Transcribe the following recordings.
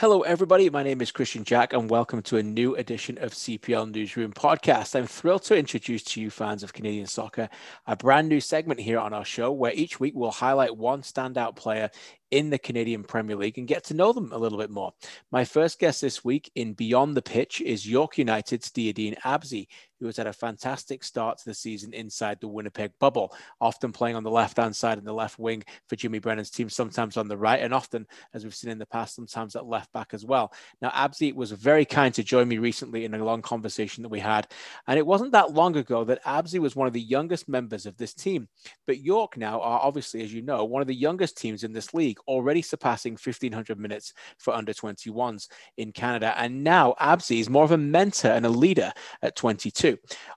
Hello, everybody. My name is Kristian Jack, and welcome to a new edition of CPL Newsroom Podcast. I'm thrilled to introduce to you, fans of Canadian soccer, a brand new segment here on our show where each week we'll highlight one standout player in the Canadian Premier League and get to know them a little bit more. My first guest this week in Beyond the Pitch is York United's Diyaeddine Abzi, who has had a fantastic start to the season inside the Winnipeg bubble, often playing on the left hand side and the left wing for Jimmy Brennan's team, sometimes on the right, and often, as we've seen in the past, sometimes at left back as well. Now, Abzi was very kind to join me recently in a long conversation that we had, and it wasn't that long ago that Abzi was one of the youngest members of this team. But York now are obviously, as you know, one of the youngest teams in this league already surpassing 1,500 minutes for under 21s in Canada. And now Abzi is more of a mentor and a leader at 22.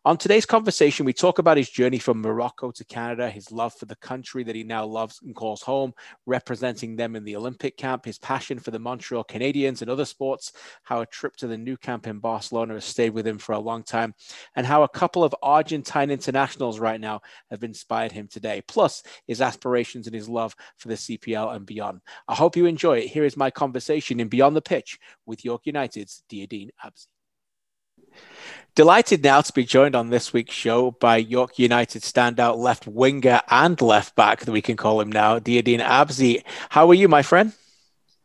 On today's conversation, we talk about his journey from Morocco to Canada, his love for the country that he now loves and calls home, representing them in the Olympic camp, his passion for the Montreal Canadiens and other sports, how a trip to the Nou Camp in Barcelona has stayed with him for a long time, and how a couple of Argentine internationals right now have inspired him today, plus his aspirations and his love for the CPL and beyond. I hope you enjoy it. Here is my conversation in Beyond the Pitch with York United's Diyaeddine Abzi. Delighted now to be joined on this week's show by York United standout left winger and left back that we can call him now, Diyaeddine Abzi. How are you, my friend?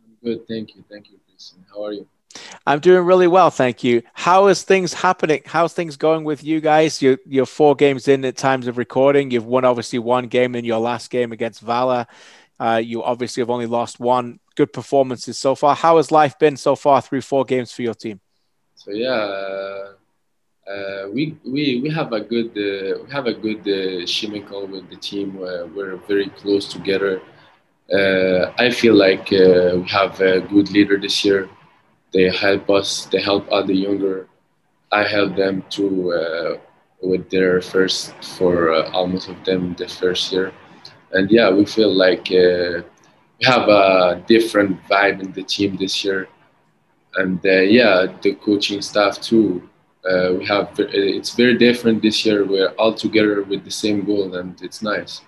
I'm good, thank you, thank you, Kristian. How are you? I'm doing really well, thank you. How is things happening? How's things going with you guys? You're, you're four games in at times of recording. You've won obviously one game in your last game against Valour. Uh, you obviously have only lost one. Good performances so far. How has life been so far through four games for your team? So yeah, uh, uh, we we we have a good uh, we have a good uh, chemical with the team. we're very close together. Uh, I feel like we have a good leader this year. They help us. They help other younger. I help them too with their first for almost of them the first year and yeah, we feel like uh, we have a different vibe in the team this year, and uh, yeah, the coaching staff too. Uh, we have it's very different this year. We're all together with the same goal, and it's nice.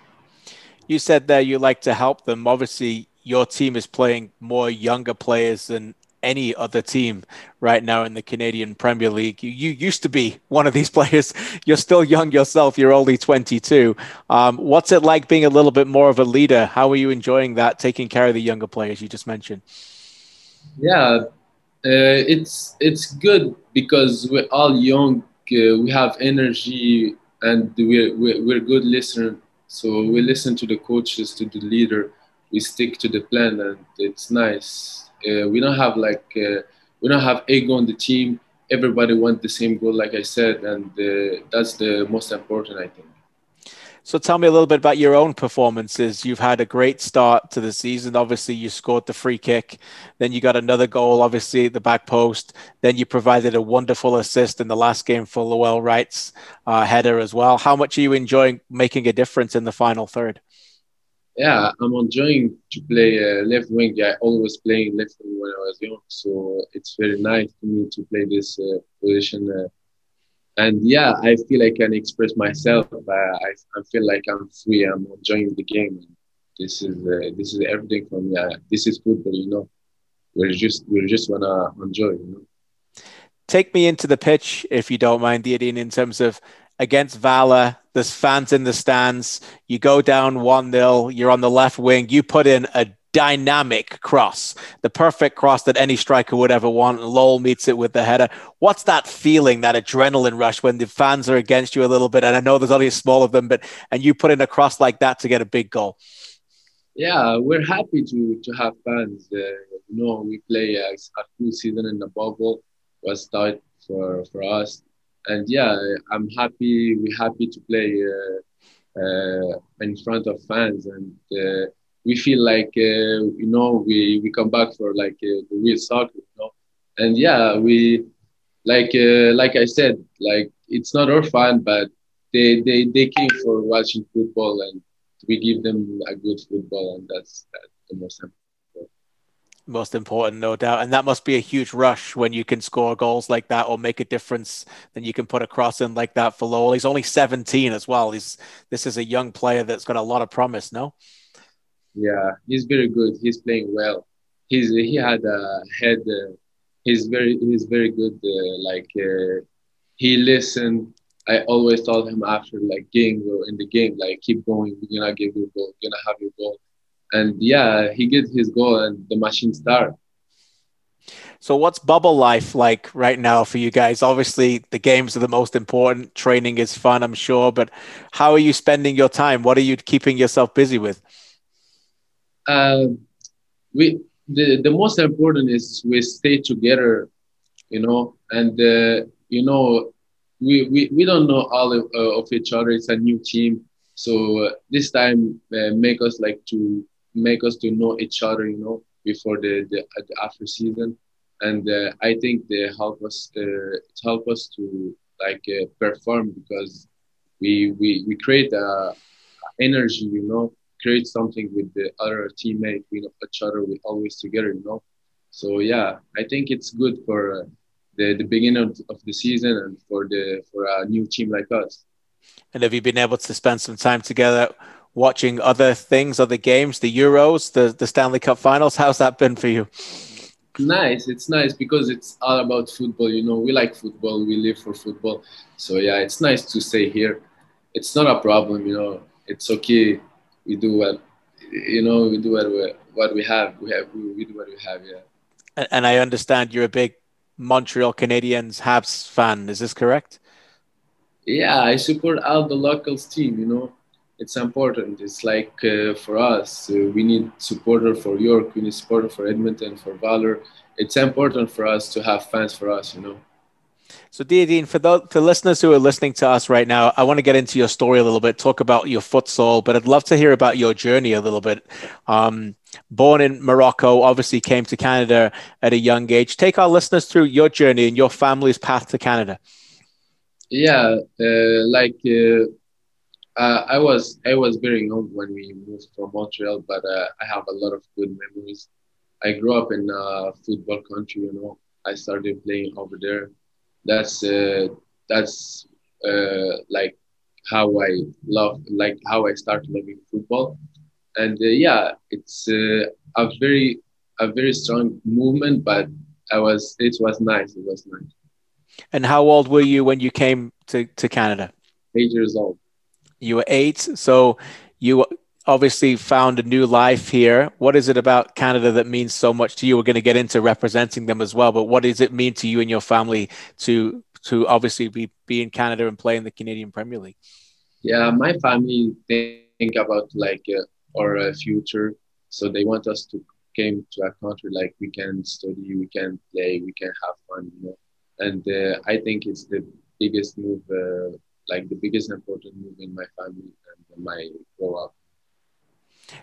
You said that you like to help them. Obviously, your team is playing more younger players than any other team right now in the Canadian Premier League. You, you used to be one of these players. You're still young yourself. You're only 22. Um, what's it like being a little bit more of a leader? How are you enjoying that, taking care of the younger players you just mentioned? Yeah, uh, it's it's good because we're all young. Uh, we have energy and we're, we're, good listeners. So we listen to the coaches, to the leader. We stick to the plan, and it's nice uh, we don't have like uh, we don't have ego on the team. Everybody wants the same goal, like I said, and uh, that's the most important, I think. So tell me a little bit about your own performances. You've had a great start to the season. Obviously, you scored the free kick. Then you got another goal, obviously, at the back post. Then you provided a wonderful assist in the last game for Lowell Wright's uh, header as well. How much are you enjoying making a difference in the final third? yeah, I'm enjoying to play uh, left wing. I always playing left wing when I was young, so it's very nice to me to play this uh, position. Uh, and yeah, I feel I can express myself. I, I feel like I'm free. I'm enjoying the game. This is uh, this is everything for me. this is football, you know. We're just we just wanna enjoy, you know. Take me into the pitch, if you don't mind, Diyaeddine, in terms of against Valour. There's fans in the stands. You go down 1 0. You're on the left wing. You put in a dynamic cross, the perfect cross that any striker would ever want. Lowell meets it with the header. What's that feeling, that adrenaline rush when the fans are against you a little bit? And I know there's only a small of them, but and you put in a cross like that to get a big goal. Yeah, we're happy to to have fans. Uh, you know, we play a, a full season in the bubble was start for for us and yeah, I'm happy. We're happy to play uh, uh, in front of fans, and uh, we feel like uh, you know we we come back for like uh, the real soccer, you know. And yeah, we like uh, like I said, like it's not our fun, but they they they came for watching football, and we give them a good football, and that's, that's the most important most important, no doubt. And that must be a huge rush when you can score goals like that or make a difference. Then you can put a cross in like that for Lowell. He's only 17 as well. He's this is a young player that's got a lot of promise, no? Yeah, he's very good. He's playing well. he's he had a head. Uh, he's very he's very good. Uh, like uh, he listened. I always told him after like game or in the game, like keep going. We're gonna give you goal. We're gonna have your goal. And yeah, he gets his goal, and the machine start. So, what's bubble life like right now for you guys? Obviously, the games are the most important. Training is fun, I'm sure, but how are you spending your time? What are you keeping yourself busy with? Uh, we the, the most important is we stay together, you know, and uh, you know we, we we don't know all of, uh, of each other. It's a new team, so uh, this time uh, make us like to make us to know each other, you know, before the the, the after season, and uh, I think they help us uh, help us to like perform because we we we create a energy, you know, create something with the other teammate. We know each other. We always together, you know. So yeah, I think it's good for uh, the the beginning of, of the season and for the for a new team like us. And have you been able to spend some time together watching other things, other games, the Euros, the the Stanley Cup Finals? How's that been for you? Nice. It's nice because it's all about football. You know, we like football. We live for football. So yeah, it's nice to stay here. It's not a problem. You know, it's okay we do what you know we do what we what we have. We have we, do what we have yeah. And, and i understand you're a big montreal canadiens habs fan. Is this correct? Yeah i support all the locals team you know. It's important. It's like uh, for us uh, we need supporter for york. We need supporter for edmonton for Valour. It's important for us to have fans for us you know so, Diyaeddine, for the listeners who are listening to us right now, I want to get into your story a little bit, talk about your futsal, but I'd love to hear about your journey a little bit. Um, born in Morocco, obviously came to Canada at a young age. Take our listeners through your journey and your family's path to Canada. Yeah, uh, like uh, uh, I was I was very young when we moved from Montreal, but uh, I have a lot of good memories. I grew up in a football country, you know. I started playing over there that's uh, that's uh, like how I love like how I started loving football, and uh, yeah, it's uh, a very a very strong movement, but I was it was nice. It was nice. And how old were you when you came to to Canada? Eight years old. You were eight, so you obviously found a new life here. What is it about Canada that means so much to you? We're going to get into representing them as well, but what does it mean to you and your family to to obviously be, be in Canada and play in the Canadian Premier League? Yeah, my family think about like uh, our uh, future, so they want us to came to a country like we can study, we can play, we can have fun, you know. And uh, I think it's the biggest move, uh, like the biggest important move in my family and my grow up.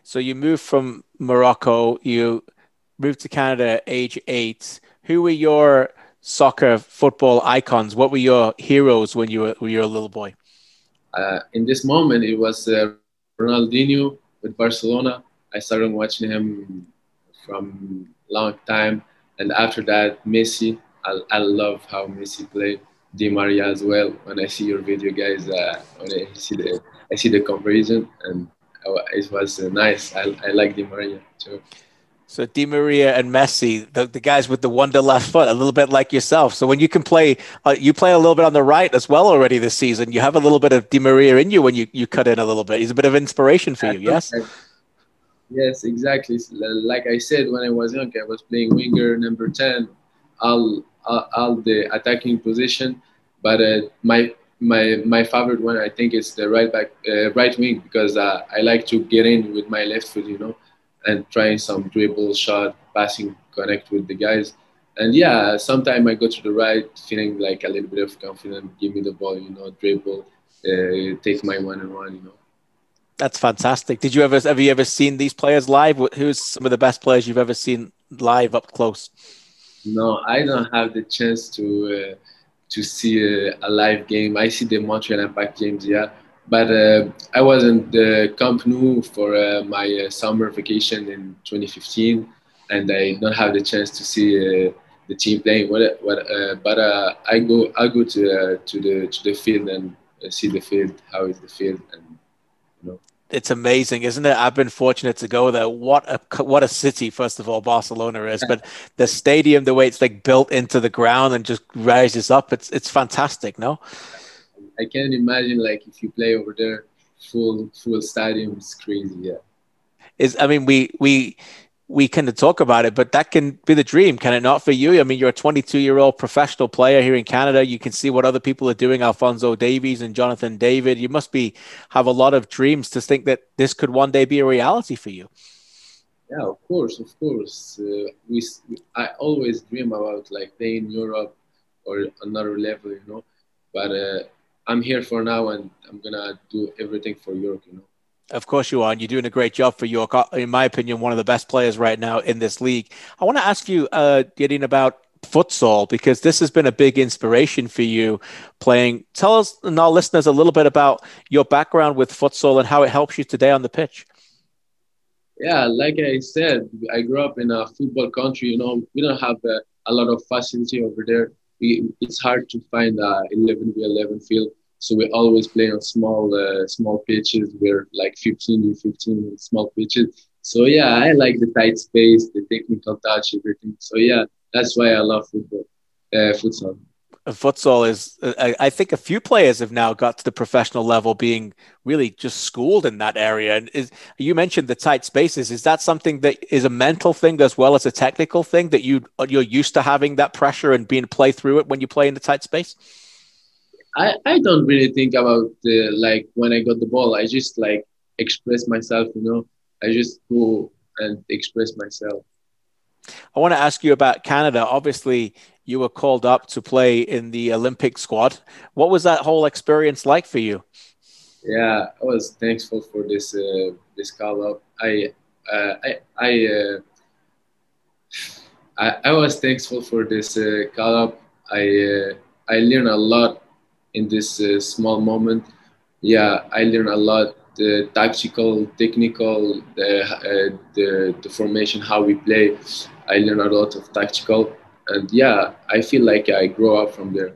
So you moved from Morocco, you moved to Canada age eight. Who were your soccer football icons? What were your heroes when you were, when you were a little boy? Uh, in this moment, it was uh, Ronaldinho with Barcelona. I started watching him from long time, and after that, Messi. I, I love how Messi played. Di Maria as well. When I see your video, guys, uh, when I see the I see the comparison, and it was uh, nice. I, I like Di Maria too. So Di Maria and Messi, the, the guys with the wonder left foot, a little bit like yourself. So when you can play, uh, you play a little bit on the right as well already this season. You have a little bit of Di Maria in you when you, you cut in a little bit. He's a bit of inspiration for you, yes? Yes, exactly. Like I said, when I was young, I was playing winger, number 10, all, all, all the attacking position. But uh, my my my favorite one I think is the right back uh, right wing because uh, I like to get in with my left foot, you know, and try some dribble, shot, passing, connect with the guys. And yeah, sometimes I go to the right, feeling like a little bit of confidence. Give me the ball, you know, dribble, uh, take my one and one, you know. That's fantastic. Did you ever have you ever seen these players live? Who's some of the best players you've ever seen live up close? No, I don't have the chance to uh, to see a, a, live game. I see the Montreal Impact games, yeah. But uh, I was in the Camp Nou for uh, my uh, summer vacation in 2015, and I don't have the chance to see uh, the team playing. What, what, uh, but uh, I go, I go to to the to the field and see the field. How is the field? And. It's amazing, isn't it? I've been fortunate to go there. What a what a city, first of all, Barcelona is. But the stadium, the way it's like built into the ground and just rises up, it's it's fantastic. No, I can't imagine like if you play over there, full full stadium, it's crazy. Yeah, is I mean we we we of talk about it, but that can be the dream, can it not for you? I mean, you're a 22 year old professional player here in Canada. You can see what other people are doing, Alfonso Davies and Jonathan David. You must be have a lot of dreams to think that this could one day be a reality for you. Yeah, of course, of course. Uh, we, I always dream about like playing in Europe or another level, you know. But uh, I'm here for now, and I'm gonna do everything for Europe, you know. Of course you are, and you're doing a great job for York. Uh, in my opinion, one of the best players right now in this league. I want to ask you, uh, getting about futsal because this has been a big inspiration for you playing. Tell us and our listeners a little bit about your background with futsal and how it helps you today on the pitch. Yeah, like I said, I grew up in a football country. You know, we don't have a, a lot of facility over there. We, it's hard to find a 11 v 11 field. So we always play on small uh, small pitches. We're like 15 15 small pitches. So yeah, I like the tight space, the technical touch, everything. So yeah, that's why I love football, uh, futsal. Futsal is, uh, I think, a few players have now got to the professional level, being really just schooled in that area. And is, you mentioned the tight spaces. Is that something that is a mental thing as well as a technical thing that you you're used to having that pressure and being play through it when you play in the tight space? I, I don't really think about the, like when I got the ball. I just like express myself, you know. I just go and express myself. I want to ask you about Canada. Obviously, you were called up to play in the Olympic squad. What was that whole experience like for you? Yeah, I was thankful for this uh, this call up. I uh, I I, uh, I, I was thankful for this uh, call up. I uh, I learned a lot in this uh, small moment. Yeah, I learned a lot. The tactical, technical, the, uh, the the formation, how we play. I learned a lot of tactical, and yeah, I feel like I grow up from there.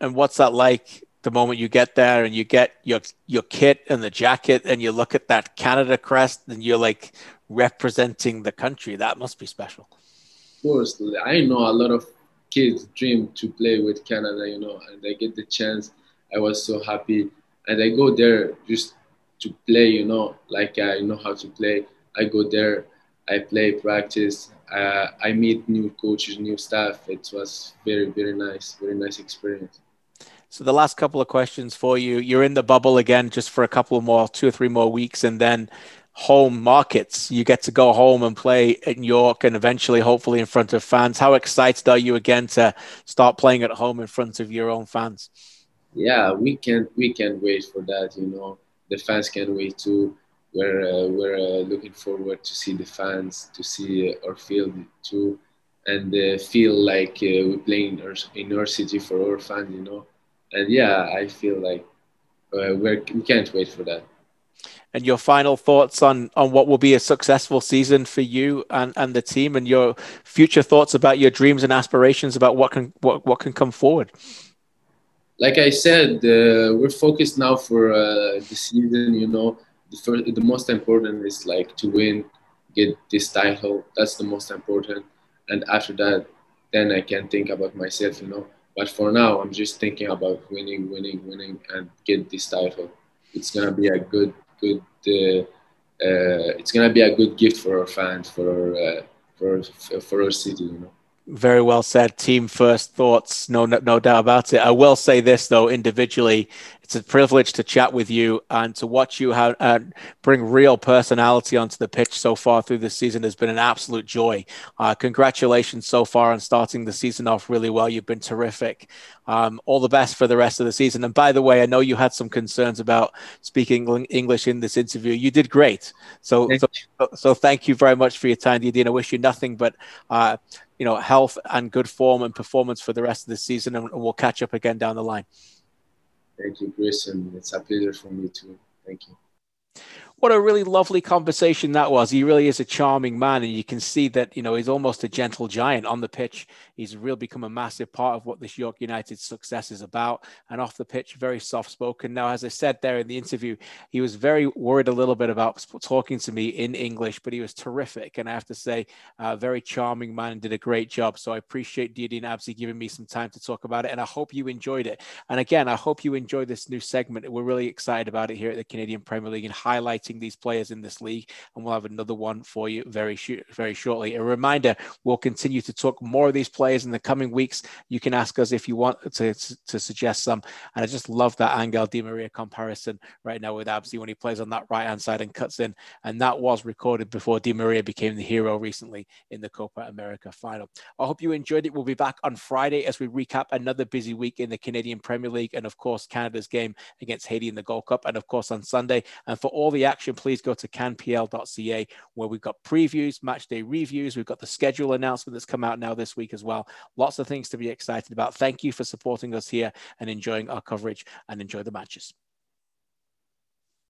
And what's that like? The moment you get there and you get your your kit and the jacket, and you look at that Canada crest, and you're like representing the country. That must be special. Of course, I know a lot of kids dream to play with Canada, you know, and I get the chance. I was so happy, and I go there just to play, you know, like I know how to play. I go there, I play, practice. Uh, I meet new coaches, new staff. It was very, very nice, very nice experience. So the last couple of questions for you. You're in the bubble again, just for a couple more, two or three more weeks, and then home markets. You get to go home and play in York and eventually, hopefully, in front of fans. How excited are you again to start playing at home in front of your own fans? Yeah, we can't we can't wait for that. You know, the fans can't wait too. We're uh, we're uh, looking forward to see the fans, to see our field too, and uh, feel like uh, we're playing in our, in our city for our fans. You know, and yeah, I feel like uh, we can't wait for that and your final thoughts on on what will be a successful season for you and, and the team and your future thoughts about your dreams and aspirations about what can what, what can come forward? Like i said uh, we're focused now for uh, the season you know. The, first, the most important is like to win get this title. That's the most important. And after that then i can think about myself you know. But for now i'm just thinking about winning winning winning and get this title. It's gonna be a good good. Uh, uh, it's gonna be a good gift for our fans, for our, uh, for for our city. You know. Very well said. Team first thoughts, no, no, no doubt about it. I will say this though, individually, it's a privilege to chat with you and to watch you how, uh, bring real personality onto the pitch so far through the season has been an absolute joy. Uh, congratulations so far on starting the season off really well. You've been terrific. Um, all the best for the rest of the season. And by the way, I know you had some concerns about speaking English in this interview. You did great. So, so, so, thank you very much for your time, Didier. I wish you nothing but uh, you know health and good form and performance for the rest of the season, and we'll catch up again down the line. Thank you, Chris, and it's a pleasure for me too. Thank you. What a really lovely conversation that was. He really is a charming man, and you can see that you know he's almost a gentle giant on the pitch. He's really become a massive part of what this York United success is about, and off the pitch, very soft spoken. Now, as I said there in the interview, he was very worried a little bit about talking to me in English, but he was terrific, and I have to say, a very charming man, and did a great job. So I appreciate Diyaeddine Abzi giving me some time to talk about it, and I hope you enjoyed it. And again, I hope you enjoy this new segment. We're really excited about it here at the Canadian Premier League and highlighting these players in this league. And we'll have another one for you very, very shortly. A reminder we'll continue to talk more of these players in the coming weeks. You can ask us if you want to, to suggest some. And I just love that Angel Di Maria comparison right now with Abzi when he plays on that right hand side and cuts in. And that was recorded before Di Maria became the hero recently in the Copa America final. I hope you enjoyed it. We'll be back on Friday as we recap another busy week in the Canadian Premier League and, of course, Canada's game against Haiti in the Gold Cup. And, of course, on Sunday. And for all the action, please go to canpl.ca where we've got previews, match day reviews. We've got the schedule announcement that's come out now this week as well. Lots of things to be excited about. Thank you for supporting us here and enjoying our coverage and enjoy the matches.